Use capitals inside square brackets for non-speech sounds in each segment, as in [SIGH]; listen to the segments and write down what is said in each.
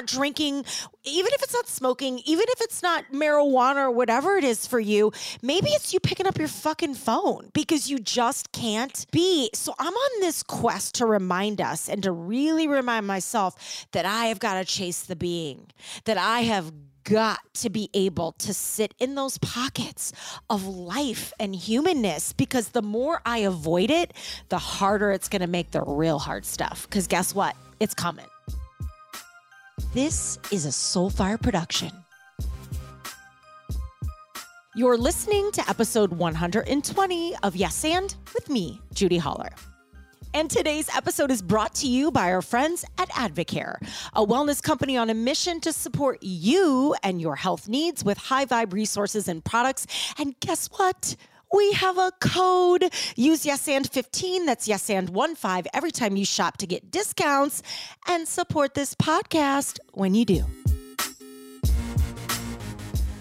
not drinking, even if it's not smoking, even if it's not marijuana or whatever it is for you, maybe it's you picking up your fucking phone because you just can't be. So I'm on this quest to remind us and to really remind myself that I have got to chase the being, that I have got to be able to sit in those pockets of life and humanness because the more I avoid it, the harder it's going to make the real hard stuff. Because guess what? It's coming. This is a Soulfire production. You're listening to episode 120 of Yes and with me, Judy Holler. And today's episode is brought to you by our friends at Advocare, a wellness company on a mission to support you and your health needs with high vibe resources and products. And guess what? We have a code. Use YesAnd15, that's YesAnd15 every time you shop to get discounts and support this podcast when you do.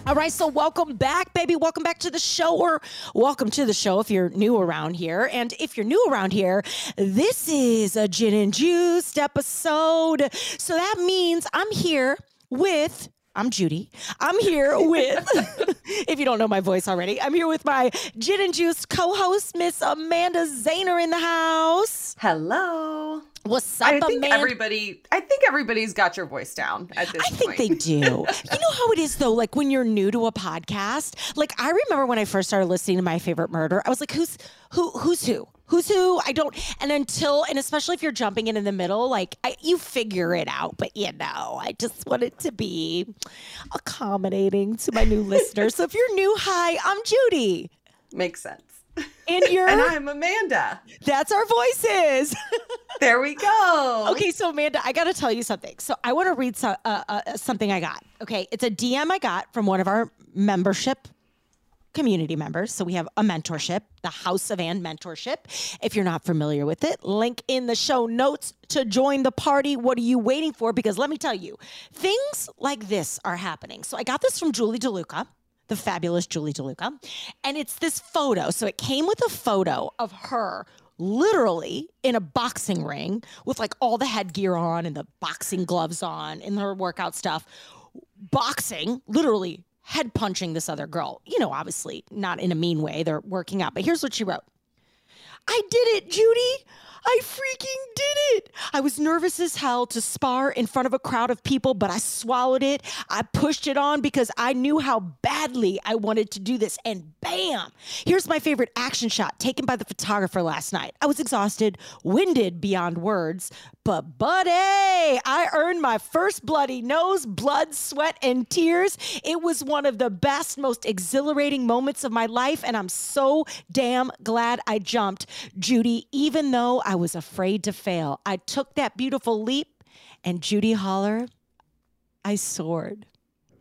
All right, so welcome back, baby. Welcome back to the show, or welcome to the show if you're new around here. And if you're new around here, this is a gin and juice episode. So that means I'm here with I'm Judy. I'm here with, [LAUGHS] [LAUGHS] if you don't know my voice already, I'm here with my gin and juice co host, Miss Amanda Zahner in the house. Hello. What's up, I think Amanda? everybody. I think everybody's got your voice down at this I think they [LAUGHS] do. you know how it is though, like when you're new to a podcast. Like I remember when I first started listening to My Favorite Murder, I was like, who's who who's who? Who's who? I don't and until and especially if you're jumping in in the middle, like I, you figure it out, but you know, I just want it to be accommodating to my new [LAUGHS] listeners. So if you're new, hi, I'm Judy. Makes sense. And [LAUGHS] you're And I'm Amanda. that's our voices. [LAUGHS] There we go. Okay, so Amanda, I got to tell you something. So I want to read so, uh, uh, something I got. Okay, it's a DM I got from one of our membership community members. So we have a mentorship, the House of Ann mentorship. If you're not familiar with it, link in the show notes to join the party. What are you waiting for? Because let me tell you, things like this are happening. So I got this from Julie DeLuca. The fabulous Julie DeLuca. And it's this photo. So it came with a photo of her literally in a boxing ring with like all the headgear on and the boxing gloves on and her workout stuff, boxing, literally head punching this other girl. You know, obviously not in a mean way. They're working out. But here's what she wrote I did it, Judy. I freaking did it. I was nervous as hell to spar in front of a crowd of people, but I swallowed it. I pushed it on because I knew how badly I wanted to do this. And bam, here's my favorite action shot taken by the photographer last night. I was exhausted, winded beyond words, but buddy, I earned my first bloody nose, blood, sweat, and tears. It was one of the best, most exhilarating moments of my life, and I'm so damn glad I jumped. Judy, even though I was afraid to fail, I took that beautiful leap, and Judy Holler, I soared.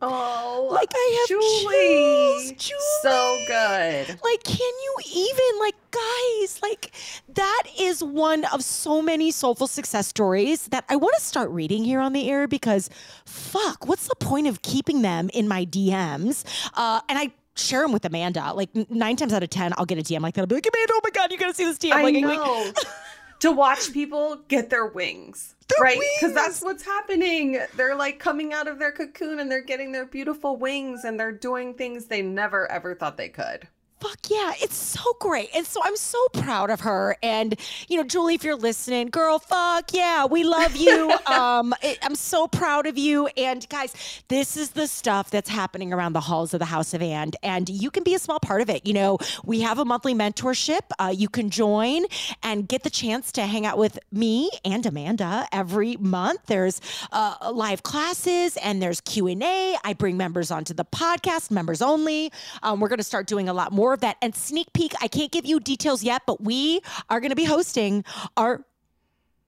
Oh, Like I have Julie. chills, Julie. So good. Like, can you even, like, guys, like, that is one of so many soulful success stories that I want to start reading here on the air because, fuck, what's the point of keeping them in my DMs? Uh, and I, Share them with Amanda. Like nine times out of ten, I'll get a DM like that. I'll be like, Amanda, oh my god, you gotta see this DM. I like, like, know. [LAUGHS] to watch people get their wings. Their right? Because that's what's happening. They're like coming out of their cocoon and they're getting their beautiful wings and they're doing things they never ever thought they could. Fuck yeah, it's so great. And so I'm so proud of her. And, you know, Julie, if you're listening, girl, fuck yeah, we love you. [LAUGHS] um, it, I'm so proud of you. And guys, this is the stuff that's happening around the halls of the House of And. And you can be a small part of it. You know, we have a monthly mentorship. Uh, you can join and get the chance to hang out with me and Amanda every month. There's uh, live classes and there's Q&A. I bring members onto the podcast, members only. Um, we're going to start doing a lot more of that. And sneak peek, I can't give you details yet, but we are going to be hosting our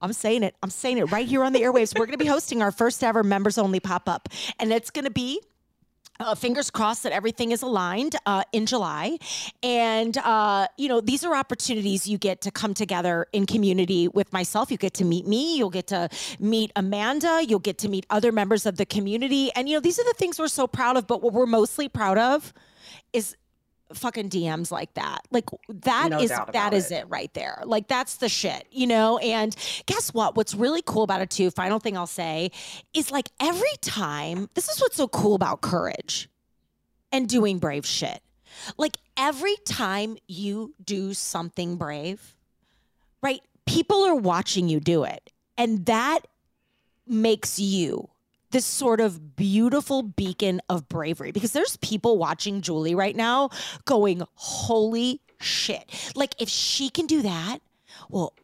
I'm saying it. I'm saying it right here on the airwaves. We're going to be hosting our first ever members only pop up, and it's going to be uh, fingers crossed that everything is aligned uh, in July. And, uh, you know, these are opportunities you get to come together in community with myself. You get to meet me. You'll get to meet Amanda. You'll get to meet other members of the community. And, you know, these are the things we're so proud of. But what we're mostly proud of is fucking DMs like that. Like that no is that is it. it right there. Like that's the shit, you know? And guess what? What's really cool about it too, final thing I'll say, is like every time, this is what's so cool about courage and doing brave shit. Like every time you do something brave, right? People are watching you do it. And that makes you this sort of beautiful beacon of bravery because there's people watching Julie right now going, holy shit. Like, if she can do that, well,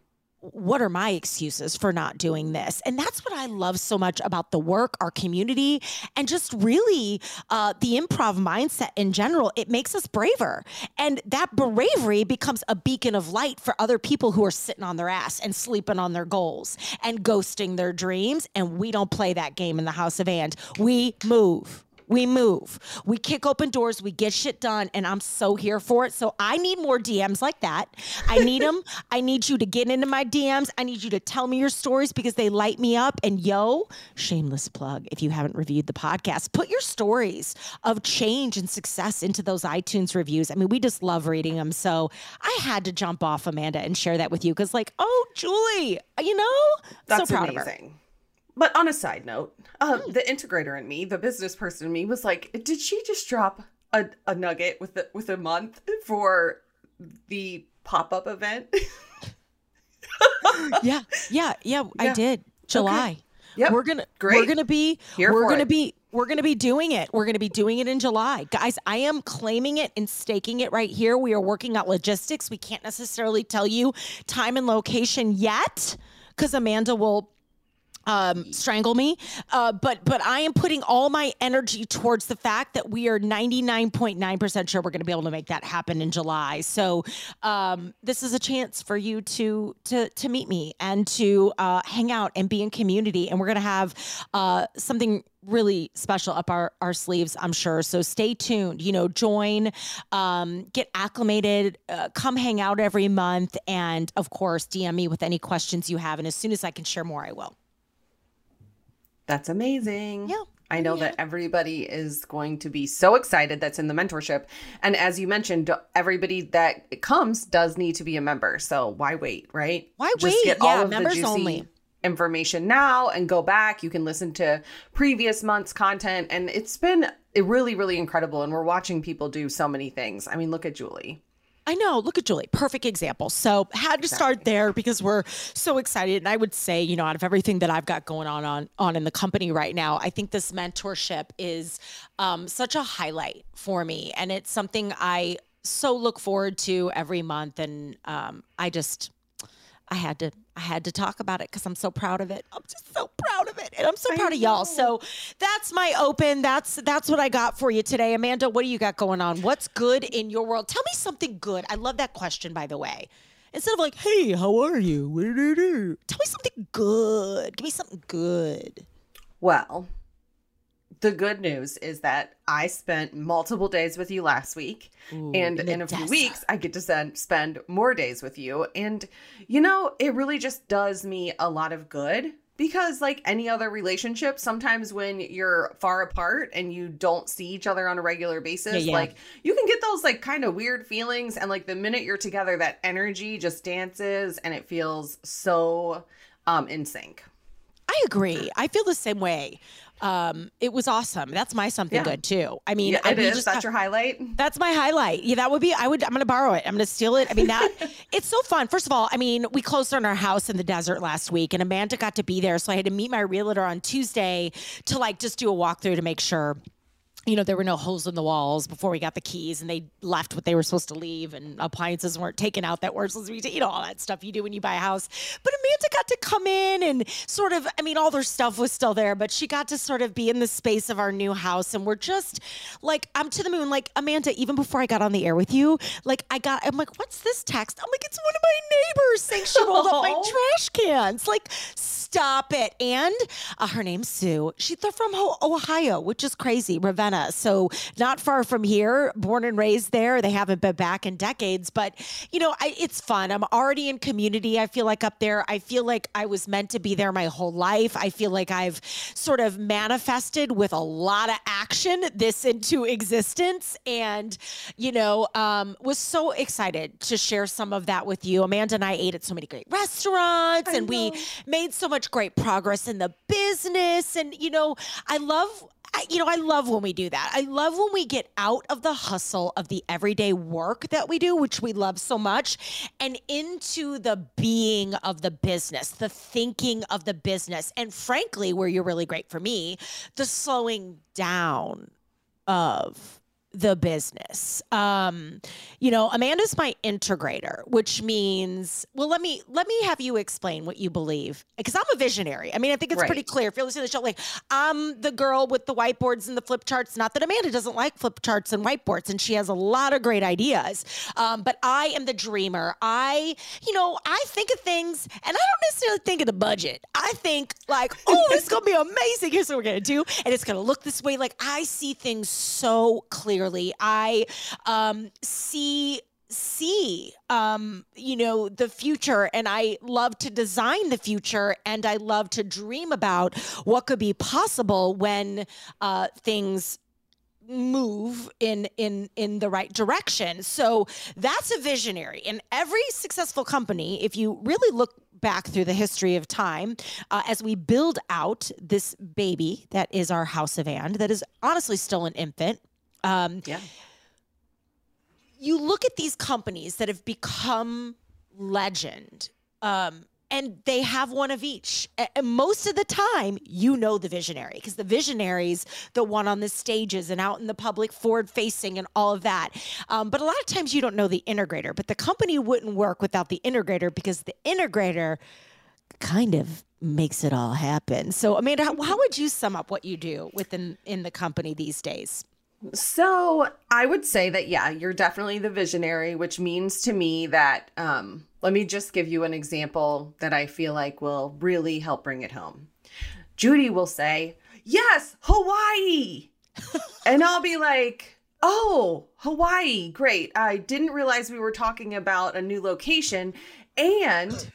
what are my excuses for not doing this? And that's what I love so much about the work, our community, and just really uh, the improv mindset in general. It makes us braver. And that bravery becomes a beacon of light for other people who are sitting on their ass and sleeping on their goals and ghosting their dreams. And we don't play that game in the House of And. We move. We move. We kick open doors. We get shit done. And I'm so here for it. So I need more DMs like that. I need them. [LAUGHS] I need you to get into my DMs. I need you to tell me your stories because they light me up. And yo, shameless plug if you haven't reviewed the podcast, put your stories of change and success into those iTunes reviews. I mean, we just love reading them. So I had to jump off, Amanda, and share that with you because, like, oh, Julie, you know, That's so proud of her. But on a side note, uh, the integrator in me, the business person in me, was like, "Did she just drop a, a nugget with the, with a month for the pop up event?" [LAUGHS] yeah, yeah, yeah, I Yeah. did. July. Yep. We're gonna we're gonna be Here we're gonna it. be we're gonna be doing it. We're gonna be doing it in July. Guys, I am claiming it and staking it right here. We are working out logistics. We can't necessarily tell you time and location yet because Amanda will um, strangle me. Uh, but but I am putting all my energy towards the fact that we are 99.9% sure we're going to be able to make that happen in July. So um, this is a chance for you to to to meet me and to uh, hang out and be in community. And we're going to have uh, something really special up our, our sleeves, I'm sure. So stay tuned, you know, join, um, get acclimated, uh, come hang out every month. And of course, DM me with any questions you have. And as soon as I can share more, I will. That's amazing. Yeah. I know that everybody is going to be so excited that's in the mentorship. And as you mentioned, everybody that comes does need to be a member. So why wait, right? Why wait? Get Yeah, members only. information now and go back. You can listen to previous months' content. And it's been really, really incredible. And we're watching people do so many things. I mean, look at Julie. I know. Look at Julie. Perfect example. So had to start there because we're so excited. And I would say, you know, out of everything that I've got going on on, on in the company right now, I think this mentorship is um, such a highlight for me. And it's something I so look forward to every month. And um, I just I had to I had to talk about it because I'm so proud of it. I'm just so proud of it, and I'm so proud of y'all. So that's my open. That's that's what I got for you today, Amanda. What do you got going on? What's good in your world? Tell me something good. I love that question, by the way. Instead of like, "Hey, how are you?" What do you do? Tell me something good. Give me something good. Well, the good news is that I spent multiple days with you last week. and in a few weeks, I get to send, spend more days with you. And, you know, it really just does me a lot of good because, like any other relationship, sometimes when you're far apart and you don't see each other on a regular basis, Yeah, yeah. like you can get those like kind of weird feelings. And like the minute you're together, that energy just dances and it feels so um in sync. I agree. I feel the same way. Um, it was awesome. That's my something Yeah. good too. I mean, Yeah, I we is. just That's your highlight. That's my highlight. Yeah, that would be. I would. I'm to borrow it. I'm to steal it. I mean, that [LAUGHS] it's so fun. First of all, I mean, we closed on our house in the desert last week, and Amanda got to be there, so I had to meet my realtor on Tuesday to like just do a walkthrough to make sure. You know, there were no holes in the walls before we got the keys, and they left what they were supposed to leave, and appliances weren't taken out that were supposed to be, you know, all that stuff you do when you buy a house. But Amanda got to come in and sort of, I mean, all their stuff was still there, but she got to sort of be in the space of our new house, and we're just like, I'm to the moon. Like Amanda, even before I got on the air with you, like I got, I'm like, what's this text? I'm like, it's one of my neighbors saying she rolled up my [LAUGHS] trash cans. Like, stop it. And uh, her name's Sue. She's from Ohio, which is crazy. Ravenna. So not far from here, born and raised there. They haven't been back in decades, but you know, I, it's fun. I'm already in community. I feel like up there, I feel like I was meant to be there my whole life. I feel like I've sort of manifested with a lot of action this into existence and, you know, um, was so excited to share some of that with you. Amanda and I ate at so many great restaurants and we made so much great progress in the business. And, you know, I love I, you know, I love when we do that. I love when we get out of the hustle of the everyday work that we do, which we love so much, and into the being of the business, the thinking of the business. And frankly, where you're really great for me, the slowing down of the business. Um, you know, Amanda's my integrator, which means, well, let me let me have you explain what you believe because I'm a visionary. I mean, I think it's right. pretty clear if you're listening to the show. Like, I'm the girl with the whiteboards and the flip charts. Not that Amanda doesn't like flip charts and whiteboards, and she has a lot of great ideas. Um, but I am the dreamer. I, you know, I think of things, and I don't necessarily think of the budget. I think like, [LAUGHS] oh, it's gonna be amazing. Here's what we're gonna do, and it's gonna look this way. Like, I see things so clearly clearly. I um, see see um you know the future and i love to design the future and i love to dream about what could be possible when uh things move in in in the right direction so that's a visionary and every successful company if you really look back through the history of time uh, as we build out this baby that is our house of and that is honestly still an infant um, yeah. You look at these companies that have become legend. Um, and they have one of each. And most of the time, you know the visionary because the visionaries, the one on the stages and out in the public, forward facing, and all of that. Um, but a lot of times, you don't know the integrator. But the company wouldn't work without the integrator because the integrator kind of makes it all happen. So, Amanda, how, how would you sum up what you do within in the company these days? So I would say that, yeah, you're definitely the visionary, which means to me that, um, let me just give you an example that I feel like will really help bring it home. Judy will say, Yes, Hawaii. and I'll be like, Oh, Hawaii, great. I didn't realize we were talking about a new location. And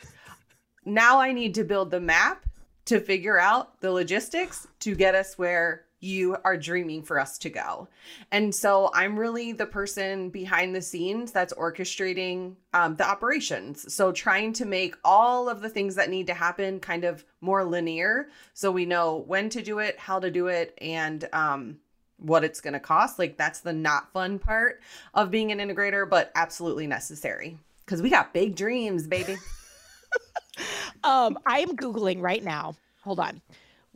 now I need to build the map to figure out the logistics to get us where you are dreaming for us to go. And so I'm really the person behind the scenes that's orchestrating um, the operations. So trying to make all of the things that need to happen kind of more linear so we know when to do it, how to do it, and um, what it's going to cost. Like that's the not fun part of being an integrator, but absolutely necessary because we got big dreams, baby. [LAUGHS] [LAUGHS] um, I am Googling right now. Hold on.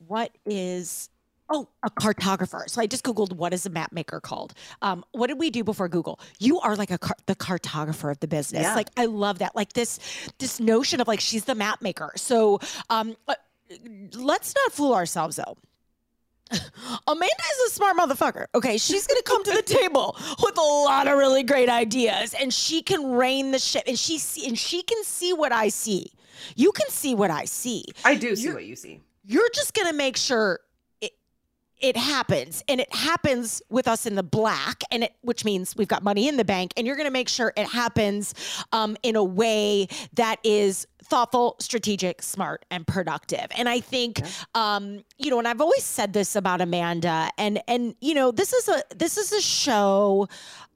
What is Oh, a cartographer. So I just Googled what is a map maker called. Um, what did we do before Google? You are like a car- the cartographer of the business. Yeah. Like I love that. Like this this notion of like she's the map maker. So um, uh, let's not fool ourselves though. [LAUGHS] Amanda is a smart motherfucker. Okay, she's gonna come to the [LAUGHS] table with a lot of really great ideas, and she can rein the ship, and she see, and she can see what I see. You can see what I see. I do see you're, what you see. You're just gonna make sure it happens and it happens with us in the black and it which means we've got money in the bank and you're going to make sure it happens um, in a way that is thoughtful strategic smart and productive. And i think um, you know and i've always said this about amanda and and you know this is a this is a show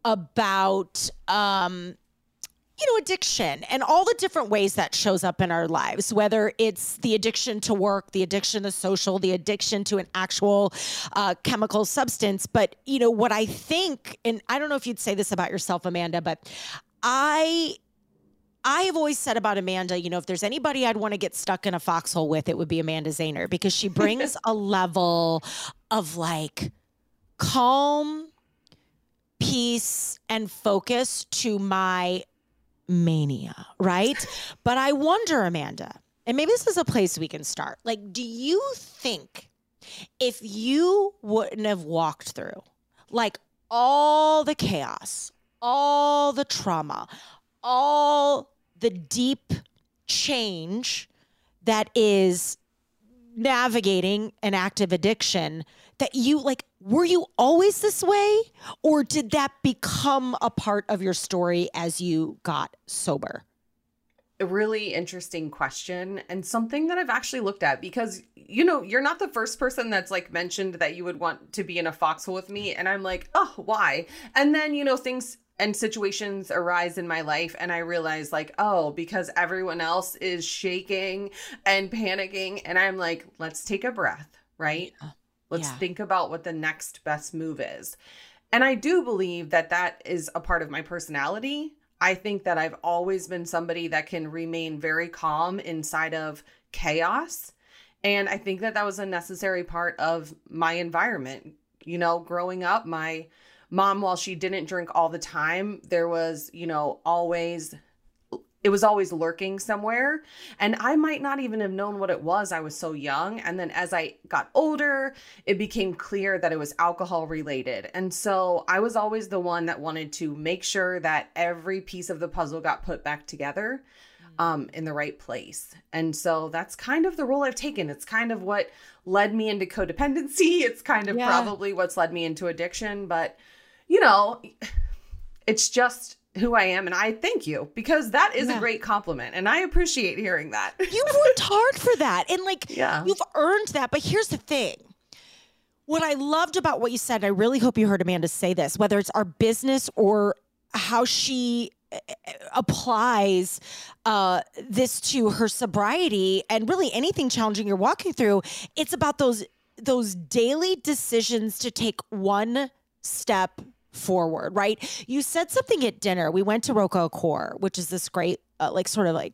about um, you know, addiction and all the different ways that shows up in our lives, whether it's the addiction to work, the addiction to social, the addiction to an actual uh, chemical substance. But, you know, what I think, and I don't know if you'd say this about yourself, Amanda, but I I have always said about Amanda, you know, if there's anybody I'd want to get stuck in a foxhole with, it would be Amanda Zahner because she brings [LAUGHS] a level of like calm, peace, and focus to my mania, right? [LAUGHS] but I wonder, Amanda, and maybe this is a place we can start. Like, do you think if you wouldn't have walked through like all the chaos, all the trauma, all the deep change that is navigating an active addiction that you like were you always this way? Or did that become a part of your story as you got sober? A really interesting question and something that I've actually looked at because you know you're not the first person that's like mentioned that you would want to be in a foxhole with me. And I'm like oh why? And then you know things and situations arise in my life and I realize like oh because everyone else is shaking and panicking and I'm like let's take a breath right yeah. let's yeah. think about what the next best move is and I do believe that that is a part of my personality I think that I've always been somebody that can remain very calm inside of chaos. And I think that that was a necessary part of my environment. You know, growing up, my mom, while she didn't drink all the time, there was, you know, always it was always lurking somewhere. And i might not even have known what it was. I was so young. And then as i got older it became clear that it was alcohol related. And so i was always the one that wanted to make sure that every piece of the puzzle got put back together mm. um, in the right place. And so that's kind of the role i've taken. It's kind of what led me into codependency. [LAUGHS] It's kind of yeah. probably what's led me into addiction. But you know it's just who I am and I thank you because that is yeah. a great compliment and I appreciate hearing that. you worked hard for that and like [LAUGHS] yeah. you've earned that. But here's the thing. What I loved about what you said, I really hope you heard Amanda say this, whether it's our business or how she eh, eh, applies uh, this to her sobriety and really anything challenging you're walking through, it's about those those daily decisions to take one step forward, right? You said something at dinner. We went to Roka Akor, which is this great, uh, like, sort of like,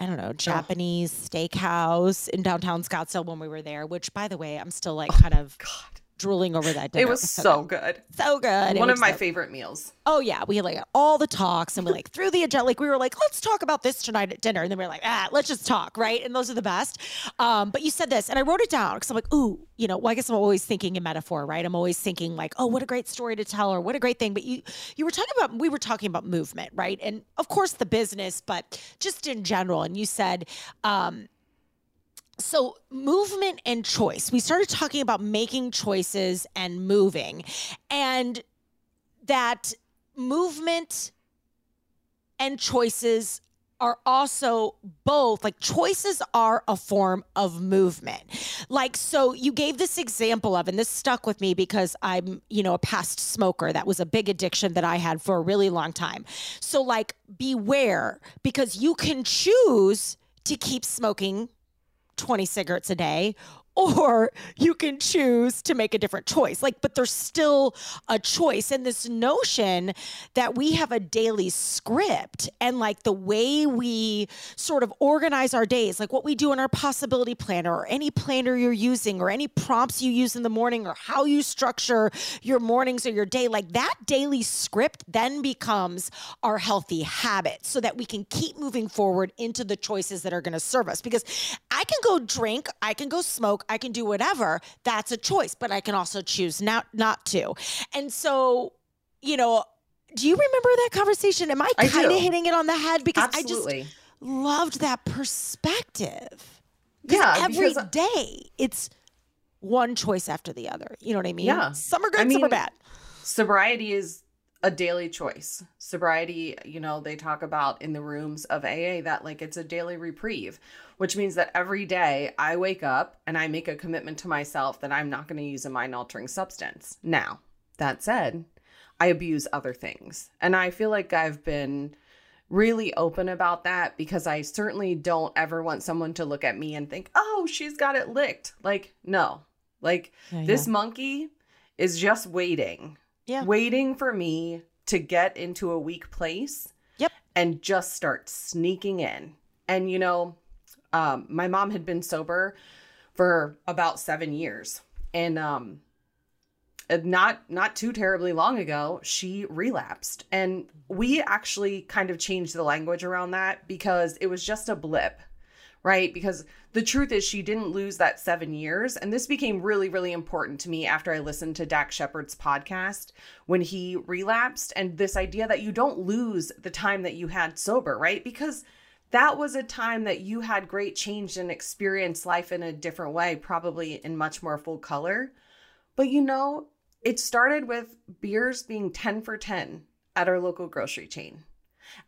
I don't know, Japanese oh. steakhouse in downtown Scottsdale when we were there, which, by the way, I'm still like kind of. God drooling over that dinner. It was [LAUGHS] so good. So good. One of my so favorite meals. Oh yeah. We had like all the talks and we like threw the agenda. Like we were like, let's talk about this tonight at dinner. And then we are like, ah, let's just talk. Right. And those are the best. Um, but you said this and I wrote it down because I'm like, ooh, you know, well, I guess I'm always thinking in metaphor, right? I'm always thinking like, oh, what a great story to tell or what a great thing. But you you were talking about we were talking about movement, right? And of course the business, but just in general. And you said, um, so movement and choice we started talking about making choices and moving and that movement and choices are also both like choices are a form of movement. Like, so you gave this example of, and this stuck with me because I'm, you know, a past smoker. That was a big addiction that I had for a really long time. So, like, beware because you can choose to keep smoking 20 cigarettes a day or you can choose to make a different choice. Like, but there's still a choice. And this notion that we have a daily script and like the way we sort of organize our days, like what we do in our possibility planner or any planner you're using or any prompts you use in the morning or how you structure your mornings or your day, like that daily script then becomes our healthy habit so that we can keep moving forward into the choices that are going to serve us. Because I can go drink, I can go smoke I can do whatever. That's a choice, but I can also choose not not to. And so, you know, do you remember that conversation? Am I kind of hitting it on the head because Absolutely. I just loved that perspective. Yeah, every day it's one choice after the other. You know what I mean? Yeah. Some are good, I mean, some are bad. Sobriety is a daily choice. Sobriety, you know, they talk about in the rooms of AA that like it's a daily reprieve, which means that every day I wake up and I make a commitment to myself that I'm not going to use a mind altering substance. Now, that said, I abuse other things. And I feel like I've been really open about that because I certainly don't ever want someone to look at me and think, oh, she's got it licked. Like, no. Like, yeah, this monkey is just waiting yeah. waiting for me to get into a weak place. Yep. And just start sneaking in. And, you know, um, my mom had been sober for about seven years. And, um, not not too terribly long ago she relapsed and we actually kind of changed the language around that because it was just a blip right? Because the truth is, she didn't lose that seven years. And this became really, really important to me after I listened to Dax Shepard's podcast when he relapsed. And this idea that you don't lose the time that you had sober, right? Because that was a time that you had great change and experienced life in a different way, probably in much more full color. But you know, it started with beers being 10 for 10 at our local grocery chain.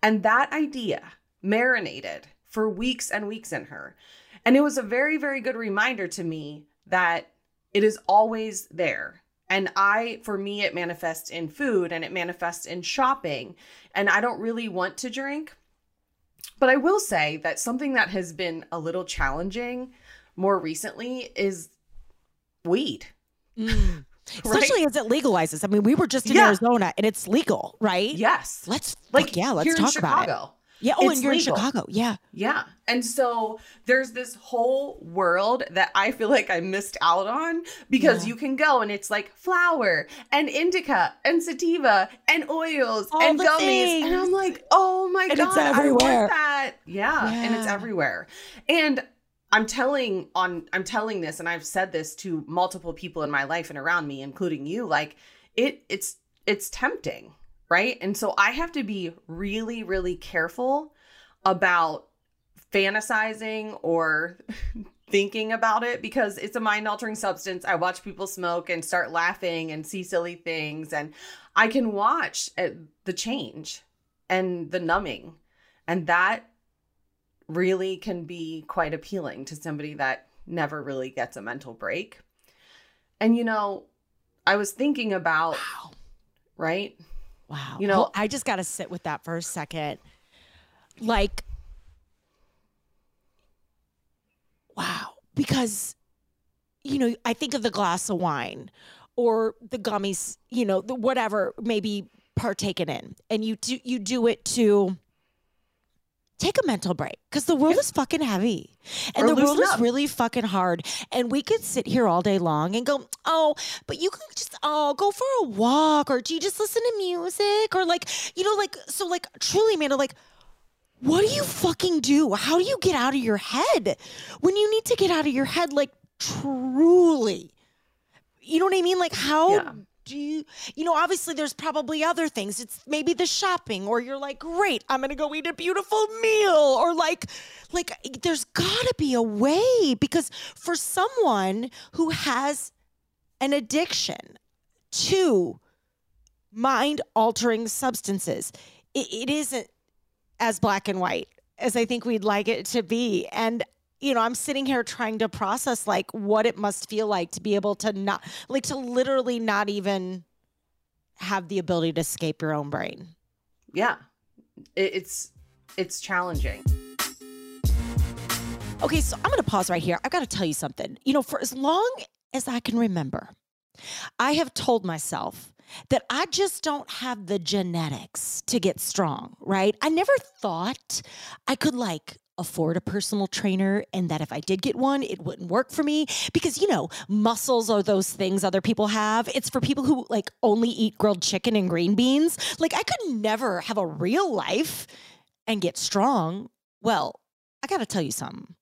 And that idea marinated for weeks and weeks in her. And it was a very, very good reminder to me that it is always there. And I, for me, it manifests in food and it manifests in shopping. And I don't really want to drink. But I will say that something that has been a little challenging more recently is weed. Mm. [LAUGHS] Especially as it legalizes. I mean, we were just in Yeah. Arizona and it's legal, right? Yes. Let's Like, yeah, let's talk about it. Yeah. Oh, It's and you're legal. in Chicago. Yeah. Yeah. And so there's this whole world that I feel like I missed out on because Yeah. you can go and it's like flower and indica and sativa and oils All and gummies. And I'm like, oh my And God, it's I everywhere. that. Yeah, And it's everywhere. And I'm telling on I'm telling this and I've said this to multiple people in my life and around me, including you, like it it's it's tempting, right? And so I have to be really, really careful about fantasizing or [LAUGHS] thinking about it because it's a mind altering substance. I watch people smoke and start laughing and see silly things, and I can watch uh, the change and the numbing. And that really can be quite appealing to somebody that never really gets a mental break. And, you know, I was thinking about, Wow. right? Wow. You know- Hold- I just got to sit with that for a second. Like, wow. Because, you know, I think of the glass of wine or the gummies, you know, the whatever maybe partaken in, and you do you do it to take a mental break because the world is fucking heavy. And Or the world loosen is really fucking hard. And we could sit here all day long and go oh but you can just oh go for a walk or do you just listen to music? Or like you know like so like truly Amanda like what do you fucking do? How do you get out of your head? When you need to get out of your head like truly. You know what I mean? Like how Yeah. Do you you know obviously there's probably other things. It's maybe the shopping or you're like great i'm gonna go eat a beautiful meal or like like there's gotta be a way because for someone who has an addiction to mind altering substances it, it isn't as black and white as i think we'd like it to be. And you know, I'm sitting here trying to process like what it must feel like to be able to not, like, to literally not even have the ability to escape your own brain. Yeah. It's it's challenging. Okay, so I'm going to pause right here. I've got to tell you something. You know, for as long as I can remember, I have told myself that I just don't have the genetics to get strong, right? I never thought I could like afford a personal trainer and that if I did get one, it wouldn't work for me because, you know, muscles are those things other people have. It's for people who like only eat grilled chicken and green beans. Like, I could never have a real life and get strong. Well, I got to tell you something.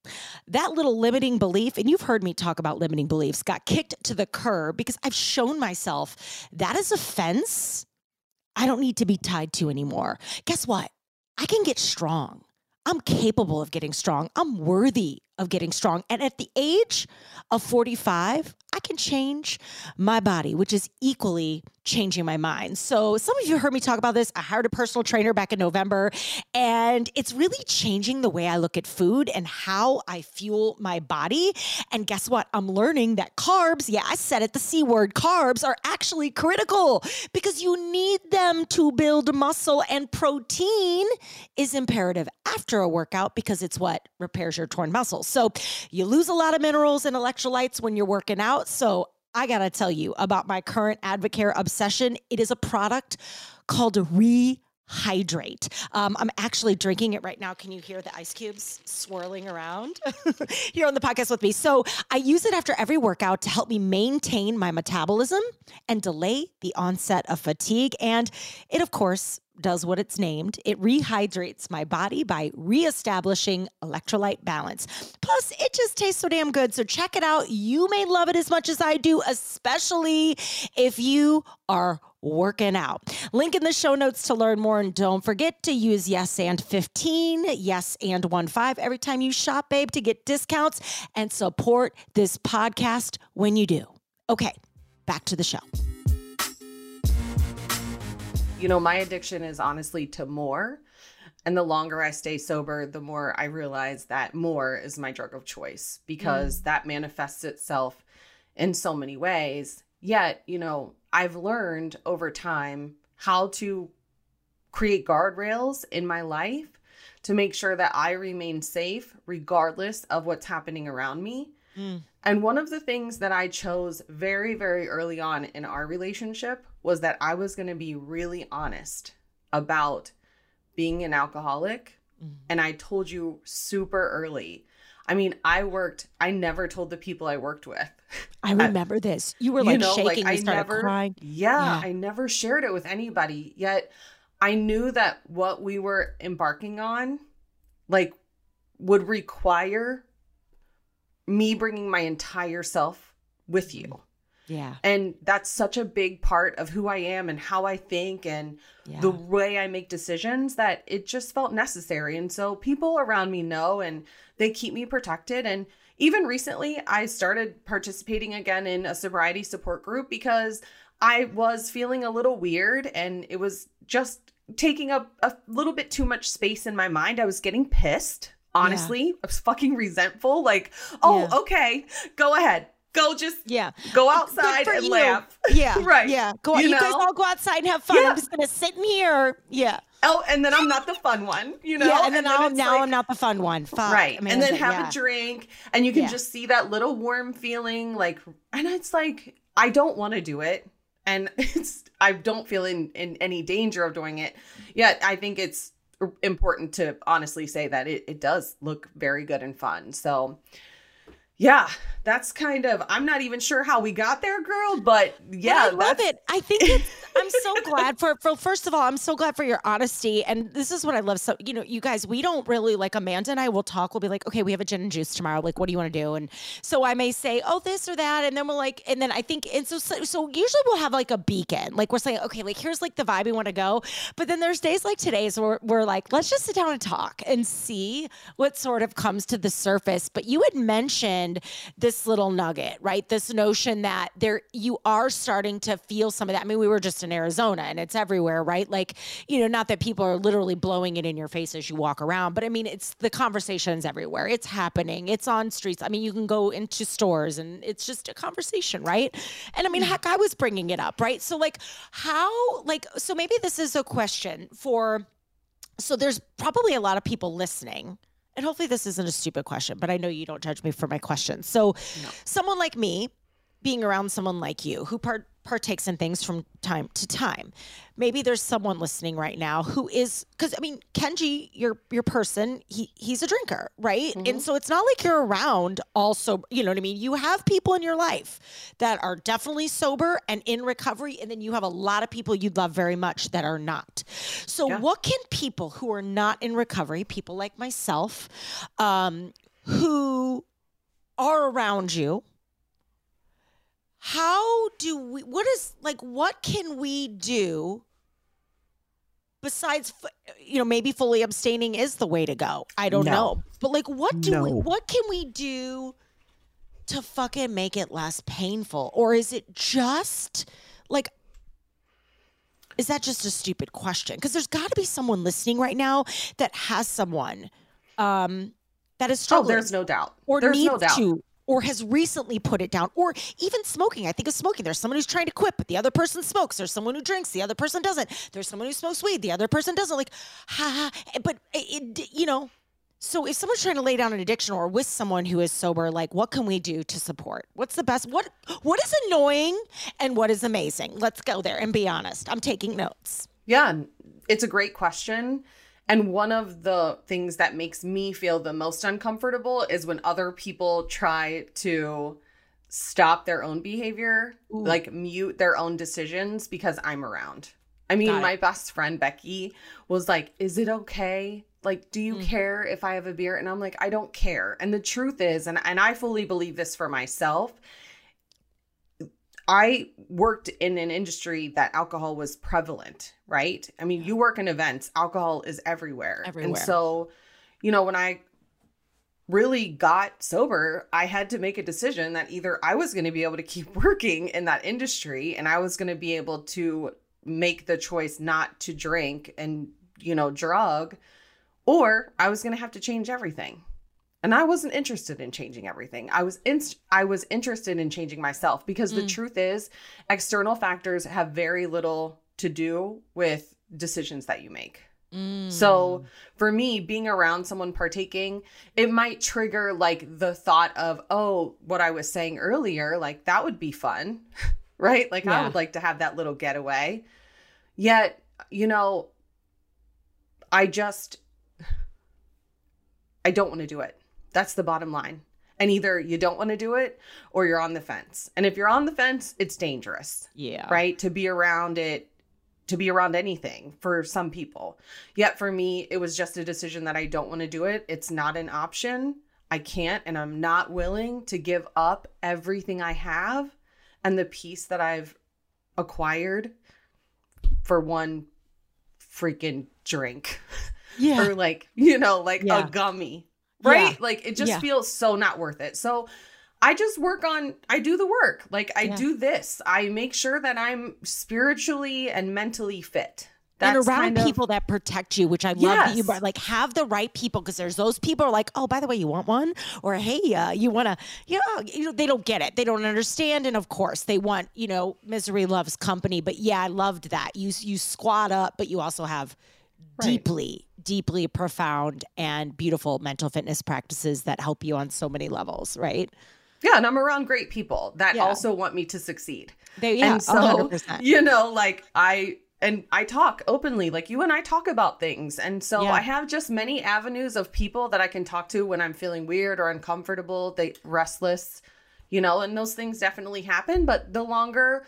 That little limiting belief, and you've heard me talk about limiting beliefs, got kicked to the curb because I've shown myself that is a fence I don't need to be tied to anymore. Guess what? I can get strong. I'm capable of getting strong. I'm worthy of getting strong. And at the age of 45, I can change my body, which is equally changing my mind. So, some of you heard me talk about this. I hired a personal trainer back in November, and it's really changing the way I look at food and how I fuel my body. And guess what? I'm learning that carbs, yeah, I said it, the C word, carbs are actually critical because you need them to build muscle, and protein is imperative after a workout because it's what repairs your torn muscles. So, you lose a lot of minerals and electrolytes when you're working out. So, I gotta tell you about my current Advocare obsession. It is a product called Rehydrate. Um, I'm actually drinking it right now. Can you hear the ice cubes swirling around [LAUGHS] here on the podcast with me? So I use it after every workout to help me maintain my metabolism and delay the onset of fatigue. And it, of course, does what it's named. It rehydrates my body by reestablishing electrolyte balance. Plus, it just tastes so damn good. So check it out. You may love it as much as I do, especially if you are working out. Link in the show notes to learn more. And don't forget to use Yes and 15, Yes and 1 5 every time you shop, babe, to get discounts and support this podcast when you do. Okay, back to the show. You know, my addiction is honestly to more. And the longer I stay sober, the more I realize that more is my drug of choice because mm. that manifests itself in so many ways. Yet, you know, I've learned over time how to create guardrails in my life to make sure that I remain safe regardless of what's happening around me. Mm. And one of the things that I chose very, very early on in our relationship was that I was going to be really honest about being an alcoholic. Mm-hmm. And I told you super early. I mean, I worked, I never told the people I worked with. I [LAUGHS] remember this. You were like you know, shaking, like, started never, crying. Yeah, yeah, I never shared it with anybody. Yet I knew that what we were embarking on, like, would require me bringing my entire self with you. Yeah. And that's such a big part of who I am and how I think and yeah. the way I make decisions that it just felt necessary. And so people around me know and they keep me protected. And even recently, I started participating again in a sobriety support group because I was feeling a little weird and it was just taking up a little bit too much space in my mind. I was getting pissed honestly yeah. i was fucking resentful like oh yeah. okay go ahead. Go just yeah. go outside and you. laugh. Yeah [LAUGHS] right. yeah. Go you, you guys all go outside and have fun. Yeah. i'm just gonna sit in here. Yeah. Oh and then i'm not the fun one you know? yeah and then, and then now like, i'm not the fun one. Fuck, right. Amanda, and then have a drink and you can just see that little warm feeling like and it's like i don't want to do it and [LAUGHS] it's i don't feel in in any danger of doing it. Yet i think it's important to honestly say that it, it does look very good and fun. So yeah, that's kind of I'm not even sure how we got there, girl, but yeah, but I love it. I think it's [LAUGHS] I'm so glad for for first of all, I'm so glad for your honesty. And this is what I love. So, you know, you guys, we don't really like Amanda and I will talk. We'll be like, okay, we have a gin and juice tomorrow. Like, what do you want to do? And so I may say, oh, this or that. And then we're like, and then I think, and so, so, so usually we'll have like a beacon. Like we're saying, okay, like here's like the vibe we want to go. But then there's days like today's where we're like, let's just sit down and talk and see what sort of comes to the surface. But you had mentioned this little nugget, right? This notion that there you are starting to feel some of that. I mean, we were just in Arizona and it's everywhere, right? Like, you know, not that people are literally blowing it in your face as you walk around, but I mean, it's the conversations everywhere. It's happening. It's on streets. I mean, you can go into stores and it's just a conversation, right? And I mean, mm. heck, I was bringing it up, right? So like how like so maybe this is a question for so there's probably a lot of people listening and hopefully this isn't a stupid question, but I know you don't judge me for my questions. So, no. someone like me, being around someone like you who part partakes in things from time to time. Maybe there's someone listening right now who is because I mean Kenji, your your person, he he's a drinker, right? Mm-hmm. And so it's not like you're around also, you know what I mean? You have people in your life that are definitely sober and in recovery, and then you have a lot of people you love very much that are not. So yeah. what can people who are not in recovery, people like myself, um, who are around you, how do we what is like what can we do besides you know maybe fully abstaining is the way to go i don't no. know but like what do no. we what can we do to fucking make it less painful or is it just like is that just a stupid question because there's got to be someone listening right now that has someone um that is struggling oh, there's no doubt or there's needs no doubt. to or has recently put it down, or even smoking. I think of smoking. There's someone who's trying to quit, but the other person smokes. There's someone who drinks, the other person doesn't. There's someone who smokes weed, the other person doesn't. Like, ha, ha. Eh, but it, it, you know, so if someone's trying to lay down an addiction or with someone who is sober, like, what can we do to support? What's the best? What What is annoying and what is amazing? Let's go there and be honest. I'm taking notes. Yeah, it's a great question. And one of the things that makes me feel the most uncomfortable is when other people try to stop their own behavior, Ooh. like mute their own decisions because I'm around. I mean, my best friend Becky was like, Is it okay? Like, do you mm. care if I have a beer? And I'm like, I don't care. And the truth is, and, and I fully believe this for myself, I worked in an industry that alcohol was prevalent, right? I mean, you work in events, alcohol is everywhere. Everywhere. And so, you know, when I really got sober, I had to make a decision that either I was going to be able to keep [LAUGHS] working in that industry and I was going to be able to make the choice not to drink and, you know, drug, or I was going to have to change everything. And I wasn't interested in changing everything. I was in, I was interested in changing myself because mm. the truth is external factors have very little to do with decisions that you make. Mm. So for me, being around someone partaking, it might trigger like the thought of, oh, what I was saying earlier, like that would be fun, [LAUGHS] right? Like yeah. I would like to have that little getaway. Yet, you know, I just, I don't want to do it. That's the bottom line. And either you don't want to do it or you're on the fence. And if you're on the fence, it's dangerous. Yeah. Right? To be around it, to be around anything for some people. Yet for me, it was just a decision that I don't want to do it. It's not an option. I can't and I'm not willing to give up everything I have and the peace that I've acquired for one freaking drink. [LAUGHS] Yeah. or like, you know, like yeah. a gummy right? Yeah. Like it just yeah. feels so not worth it. So I just work on I do the work. Like I yeah. do this. I make sure that I'm spiritually and mentally fit. That's and around kind people that protect you, which I love yes. that you like have the right people because there's those people are like, oh, by the way, you want one, or hey, uh, you want to, you know, you know, they don't get it, they don't understand, and of course they want, you know, misery loves company. But yeah, I loved that you you squat up, but you also have right. deeply deeply profound and beautiful mental fitness practices that help you on so many levels, right? Yeah, and I'm around great people that yeah. also want me to succeed. They, yeah, and so 100%. you know, like I and I talk openly, like you and I talk about things, and so yeah. I have just many avenues of people that I can talk to when I'm feeling weird or uncomfortable, they restless, you know, and those things definitely happen. But the longer,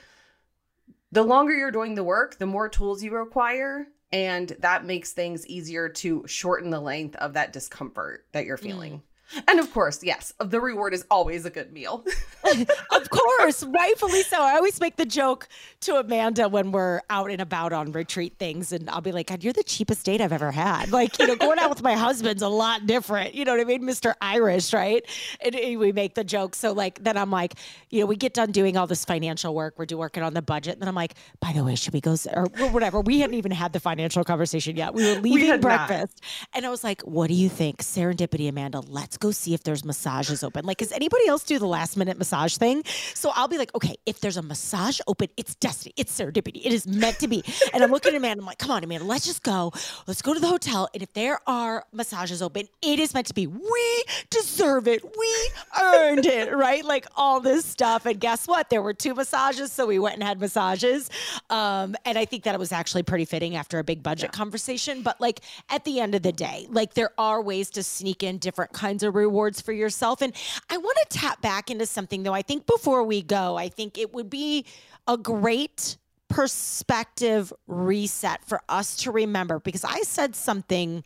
the longer you're doing the work, the more tools you require, and that makes things easier to shorten the length of that discomfort that you're feeling. Mm. And of course, yes, the reward is always a good meal. [LAUGHS] [LAUGHS] of course, rightfully so. I always make the joke to Amanda when we're out and about on retreat things, and I'll be like, God, you're the cheapest date I've ever had. Like, you know, going out with my husband's a lot different. You know what I mean? Mr. Irish, right? And, and we make the joke. So, like, then I'm like, you know, we get done doing all this financial work. We're do working on the budget. And then I'm like, by the way, should we go, or whatever. We hadn't even had the financial conversation yet. We were leaving we breakfast. Not. And I was like, what do you think? Serendipity, Amanda, let's go see if there's massages open. Like, does anybody else do the last minute massage thing? So I'll be like, okay, if there's a massage open, it's destiny, it's serendipity, it is meant to be. And I'm looking at Amanda, I'm like, come on, Amanda, let's just go. Let's go to the hotel. And if there are massages open, it is meant to be. We deserve it. We earned it, right? Like all this stuff. And guess what? There were two massages. So we went and had massages. Um, and I think that it was actually pretty fitting after a big budget yeah. conversation. But like at the end of the day, like there are ways to sneak in different kinds of rewards for yourself. And I want to tap back into something though. I think before we go, I think it would be a great perspective reset for us to remember because I said something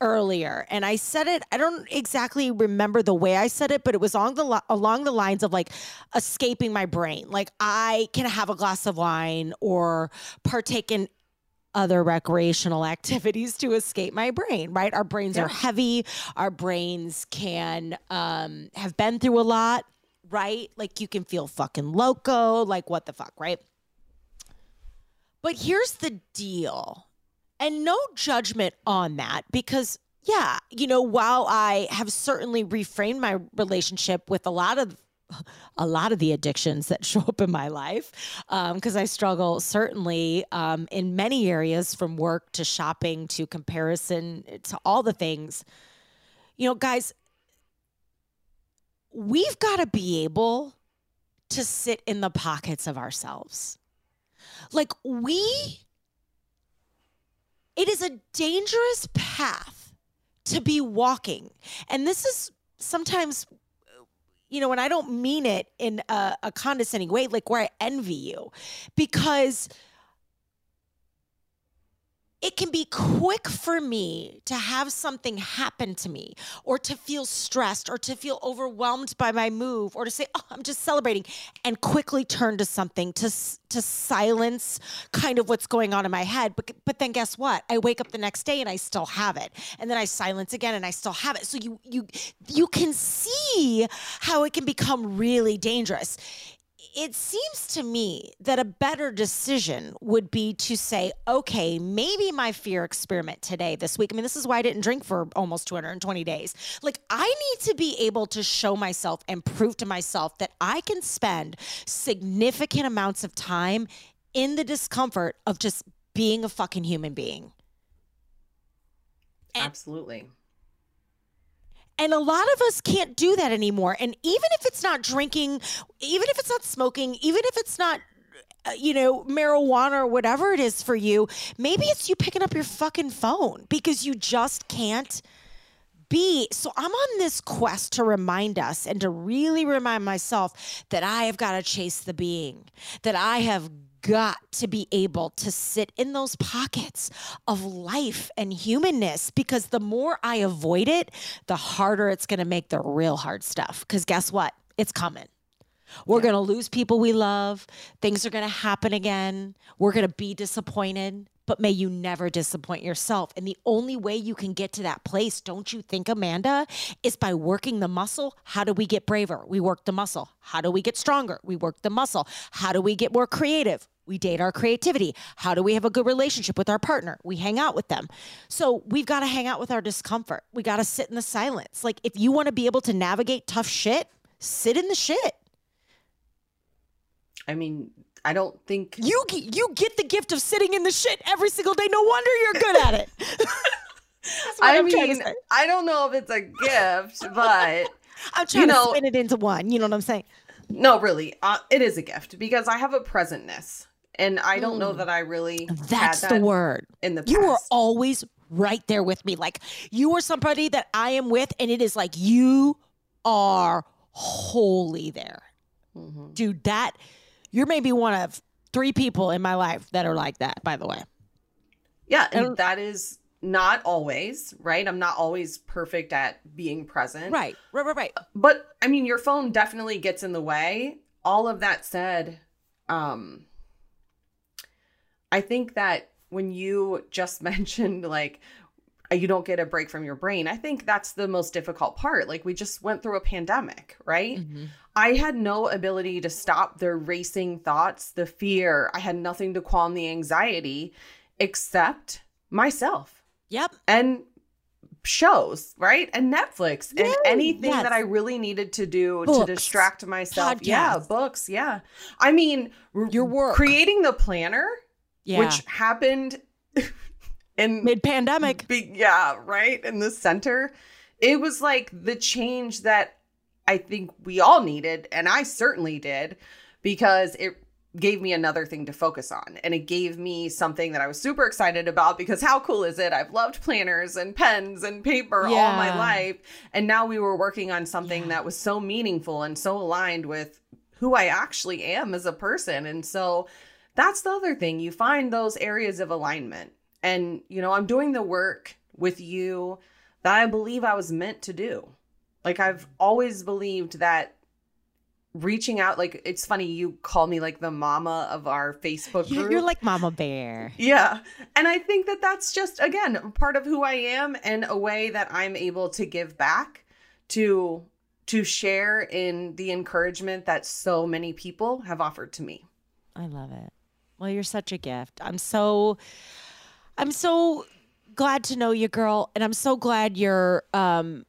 earlier and I said it I don't exactly remember the way I said it but it was along the along the lines of like escaping my brain like I can have a glass of wine or partake in other recreational [LAUGHS] activities to escape my brain, right? Our brains yeah. are heavy. Our brains can um, have been through a lot, right? Like you can feel fucking loco, like what the fuck, right? But here's the deal, and no judgment on that because, yeah, you know, while I have certainly reframed my relationship with a lot of a lot of the addictions that [LAUGHS] show up in my life because um, I struggle certainly um, in many areas from work to shopping to comparison to all the things. You know, guys, we've got to be able to sit in the pockets of ourselves. Like, we, it is a dangerous path to be walking. And this is sometimes you know, and I don't mean it in a, a condescending way, like where I envy you, because it can be quick for me to have something happen to me or to feel stressed or to feel overwhelmed by my move or to say oh i'm just celebrating and quickly turn to something to to silence kind of what's going on in my head. But but then guess what? I wake up the next day and i still have it. And then i silence again and i still have it. So you you you can see how it can become really dangerous it seems to me that a better decision would be to say, okay, maybe my fear experiment today, this week. I mean, this is why I didn't drink for almost 220 days. Like, I need to be able to show myself and prove to myself that I can spend significant amounts of time in the discomfort of just being a fucking human being. And Absolutely. And a lot of us can't do that anymore. And even if it's not drinking, even if it's not smoking, even if it's not uh, you know, marijuana or whatever it is for you, maybe it's you picking up your fucking phone because you just can't be. So I'm on this quest to remind us and to really remind myself that I have got to chase the being, that I have got to be able to sit in those pockets of life and humanness because the more I avoid it, the harder it's going to make the real hard stuff. Because guess what? It's coming. We're yeah. going to lose people we love. Things are going to happen again. We're going to be disappointed, but may you never disappoint yourself. And the only way you can get to that place, don't you think, Amanda, is by working the muscle. How do we get braver? We work the muscle. How do we get stronger? We work the muscle. How do we get more creative? We date our creativity. How do we have a good relationship with our partner? We hang out with them. So we've got to hang out with our discomfort. We got to sit in the silence. Like if you want to be able to navigate tough shit, sit in the shit. I mean, I don't think you you get the gift of sitting in the shit every single day. No wonder you're good at it. [LAUGHS] I I'm mean, I don't know if it's a gift, but [LAUGHS] I'm trying you know, to spin it into one. You know what I'm saying? No, really, uh, it is a gift because I have a presentness, and I don't mm. know that I really. That's that the word. In the past. you are always right there with me. Like you are somebody that I am with, and it is like you are wholly there, mm-hmm. dude. That you're maybe one of three people in my life that are like that, by the way. Yeah, and that is not always, right? I'm not always perfect at being present. Right, right, right, right. But I mean, your phone definitely gets in the way. All of that said, um, I think that when you just [LAUGHS] mentioned like you don't get a break from your brain. I think that's the most difficult part. Like we just went through a pandemic, right? Mm-hmm. I had no ability to stop the racing thoughts, the fear. I had nothing to calm the anxiety except myself. Yep. And shows, right? And Netflix and anything yes. that I really needed to do books, to distract myself. Podcasts. Yeah, books. Yeah. I mean, your work, creating the planner, yeah. which happened [LAUGHS] in mid pandemic. Yeah, right. In the center. It was like the change that I think we all needed, and I certainly did, because it gave me another thing to focus on. And it gave me something that I was super excited about because how cool is it? I've loved planners and pens and paper yeah. all my life. And now we were working on something yeah. that was so meaningful and so aligned with who I actually am as a person. And so that's the other thing. You find those areas of alignment. And, you know, I'm doing the work with you that I believe I was meant to do. Like, I've always believed that reaching out, like, it's funny, you call me like the mama of our Facebook group. You're like Mama Bear. Yeah. And I think that that's just, again, part of who I am and a way that I'm able to give back to to share in the encouragement that so many people have offered to me. I love it. Well, you're such a gift. I'm so I'm so glad to know you, girl, and I'm so glad you're, um,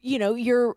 you know, you're.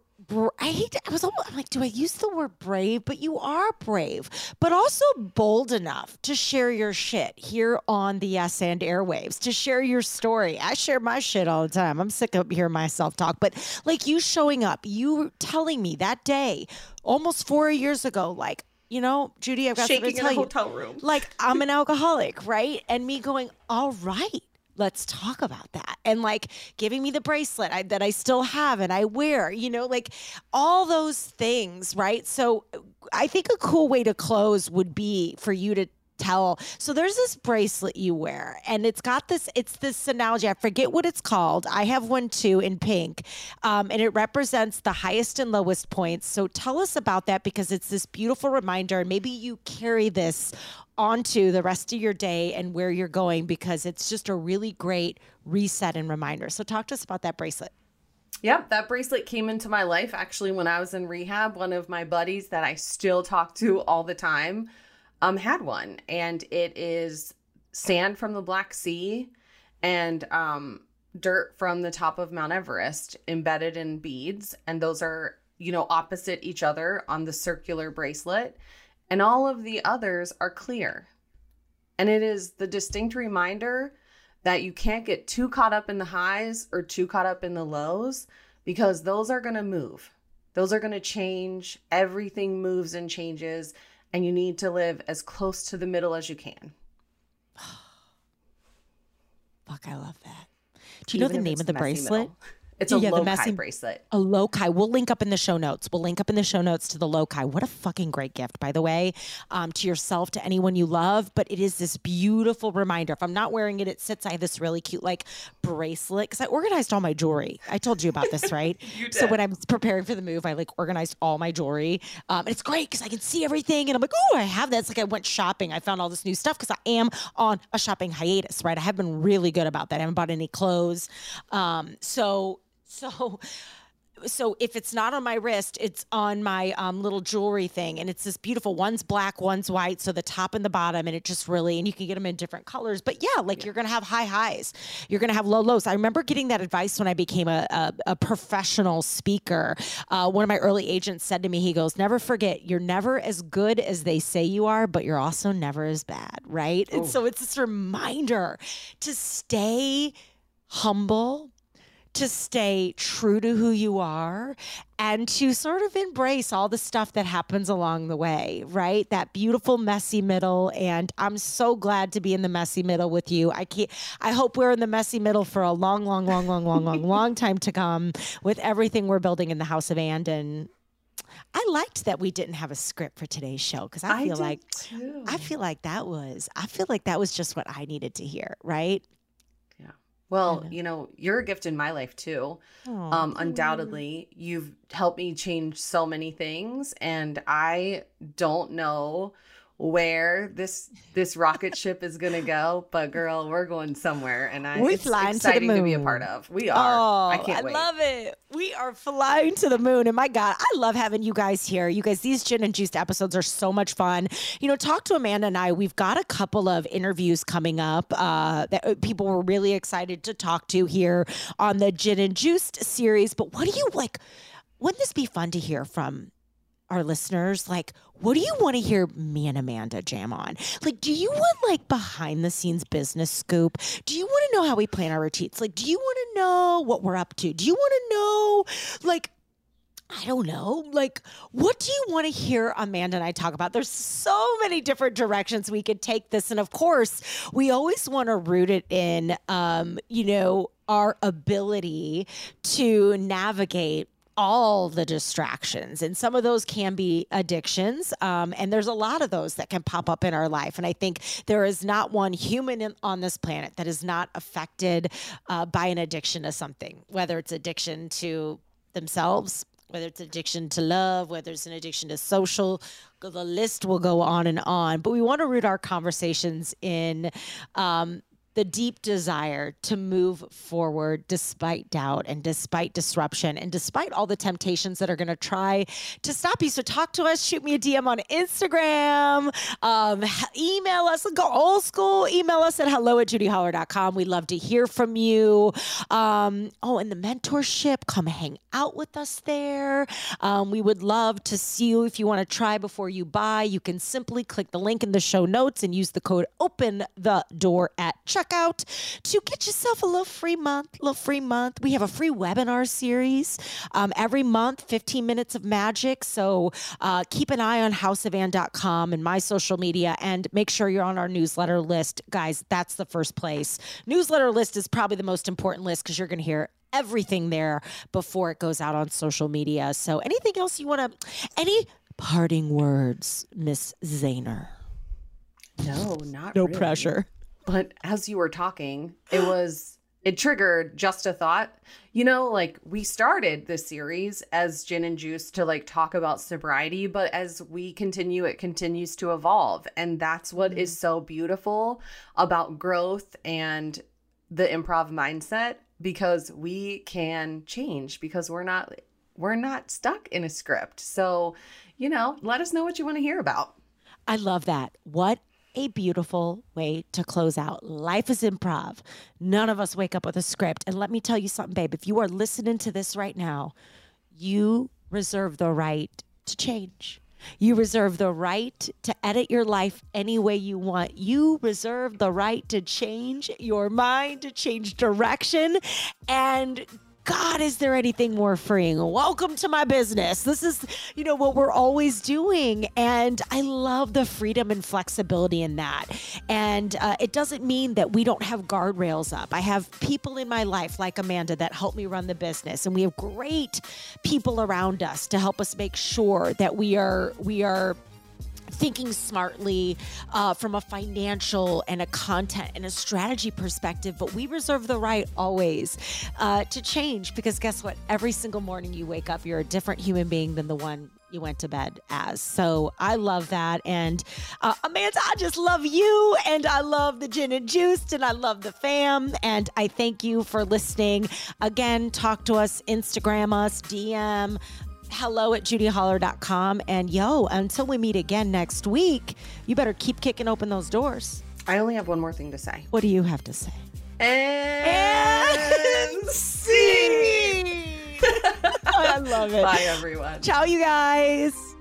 I hate. To, I was almost I'm like, do I use the word brave? But you are brave, but also bold enough to share your shit here on the Yes and Airwaves. To share your story. I share my shit all the time. I'm sick of hearing myself talk, but like you showing up, you telling me that day, almost four years ago, like you know, Judy, I've got Shaking something to tell in a hotel room. Like I'm an [LAUGHS] alcoholic, right? And me going, all right, let's talk about that. And like giving me the bracelet I, that I still have and I wear, you know, like all those things, right? So I think a cool way to close would be for you to tell. So there's this bracelet you wear, and it's got this. It's this analogy. I forget what it's called. I have one too in pink, um, and it represents the highest and lowest points. So tell us about that because it's this beautiful reminder. And maybe you carry this onto the rest of your day and where you're going because it's just a really great reset and reminder. So talk to us about that bracelet. Yep, that bracelet came into my life actually when I was in rehab. One of my buddies that I still talk to all the time um had one and it is sand from the Black Sea and um dirt from the top of Mount Everest embedded in beads and those are, you know, opposite each other on the circular bracelet and all of the others are clear. And it is the distinct reminder that you can't get too caught up in the highs or too caught up in the lows because those are going to move. Those are going to change. Everything moves and changes, and you need to live as close to the middle as you can. [SIGHS] Fuck, I love that. Do you Even know the name of the bracelet? [LAUGHS] It's a yeah, Lokai messy, bracelet. A Lokai. We'll link up in the show notes. We'll link up in the show notes to the Lokai. What a fucking great gift, by the way, um, to yourself, to anyone you love. But it is this beautiful reminder. If I'm not wearing it, it sits. I have this really cute like bracelet because I organized all my jewelry. I told you about this, right? [LAUGHS] you did. So when I'm preparing for the move, I like organized all my jewelry. Um, and it's great because I can see everything. And I'm like, oh, I have that. It's like I went shopping. I found all this new stuff because I am on a shopping hiatus, right? I have been really good about that. I haven't bought any clothes. Um, so so so if it's not on my wrist, it's on my um, little jewelry thing, and it's this beautiful. One's black, one's white, so the top and the bottom, and it just really, and you can get them in different colors. But yeah, like yeah. you're gonna have high highs, you're gonna have low lows. I remember getting that advice when I became a, a, a professional speaker. Uh, one of my early agents said to me, he goes, "Never forget, you're never as good as they say you are, but you're also never as bad, right?" And so it's this reminder to stay humble to stay true to who you are and to sort of embrace all the stuff that happens along the way, right? That beautiful messy middle and I'm so glad to be in the messy middle with you. I can't I hope we're in the messy middle for a long long long long long long long [LAUGHS] time to come with everything we're building in the House of And and I liked that we didn't have a script for today's show because I feel I like too. I feel like that was I feel like that was just what I needed to hear, right? Well, you know, you're a gift in my life too. Aww, um, undoubtedly, you've helped me change so many things, and I don't know where this this rocket ship is gonna go, but girl, we're going somewhere, and I we flying to the moon. to be a part of. We are. Oh, I can't wait. I love it. We are flying to the moon, and my God, I love having you guys here. You guys, these gin and juiced episodes are so much fun. You know, talk to Amanda and I. We've got a couple of interviews coming up uh, that uh, people were really excited to talk to here on the gin and juiced series. But what do you like? Wouldn't this be fun to hear from our listeners like what do you want to hear me and amanda jam on like do you want like behind the scenes business scoop do you want to know how we plan our retreats like do you want to know what we're up to do you want to know like I don't know. Like, what do you want to hear Amanda and I talk about? There's so many different directions we could take this. And of course, we always want to root it in, um, you know, our ability to navigate all the distractions and some of those can be addictions um, and there's a lot of those that can pop up in our life and i think there is not one human in, on this planet that is not affected uh, by an addiction to something whether it's addiction to themselves whether it's addiction to love whether it's an addiction to social the list will go on and on but we want to root our conversations in um, the deep desire to move forward despite doubt and despite disruption and despite all the temptations that are going to try to stop you. So talk to us, shoot me a DM on Instagram, um, email us, go old school, email us at hello at judyholler.com. We'd love to hear from you. Um, oh, and the mentorship, come hang out with us there. Um, we would love to see you if you want to try before you buy. You can simply click the link in the show notes and use the code open the door at checkout checkout to get yourself a little free month, little free month. We have a free webinar series um, every month, 15 minutes of magic. So uh, keep an eye on houseofand.com and my social media and make sure you're on our newsletter list. Guys, that's the first place. Newsletter list is probably the most important list because you're going to hear everything there before it goes out on social media. So anything else you want to, any parting words, Miss Zahner? No, not No really. pressure. But as you were talking, it [GASPS] was it triggered just a thought. You know, like we started this series as gin and juice to like talk about sobriety, but as we continue, it continues to evolve. And that's what is mm. so beautiful about growth and the improv mindset because we can change because we're not we're not stuck in a script. So, you know, let us know what you want to hear about. I love that. What a beautiful way to close out. Life is improv. None of us wake up with a script. And let me tell you something, babe. If you are listening to this right now, you reserve the right to change. You reserve the right to edit your life any way you want. You reserve the right to change your mind, to change direction, and God, is there anything more freeing? Welcome to my business. This is, you know, what we're always doing. And I love the freedom and flexibility in that. And uh, it doesn't mean that we don't have guardrails up. I have people in my life like Amanda that help me run the business. And we have great people around us to help us make sure that we are, we are thinking smartly uh, from a financial and a content and a strategy perspective, but we reserve the right always uh, to change because guess what? Every single morning you wake up, you're a different human being than the one you went to bed as. So I love that. And uh, Amanda, I just love you and I love the gin and juice. and I love the fam. And I thank you for listening. Again, talk to us, Instagram us, DM hello at judyholler.com. And yo, until we meet again next week, you better keep kicking open those doors. I only have one more thing to say. What do you have to say? And see. [LAUGHS] I love it. Bye, everyone. Ciao, you guys.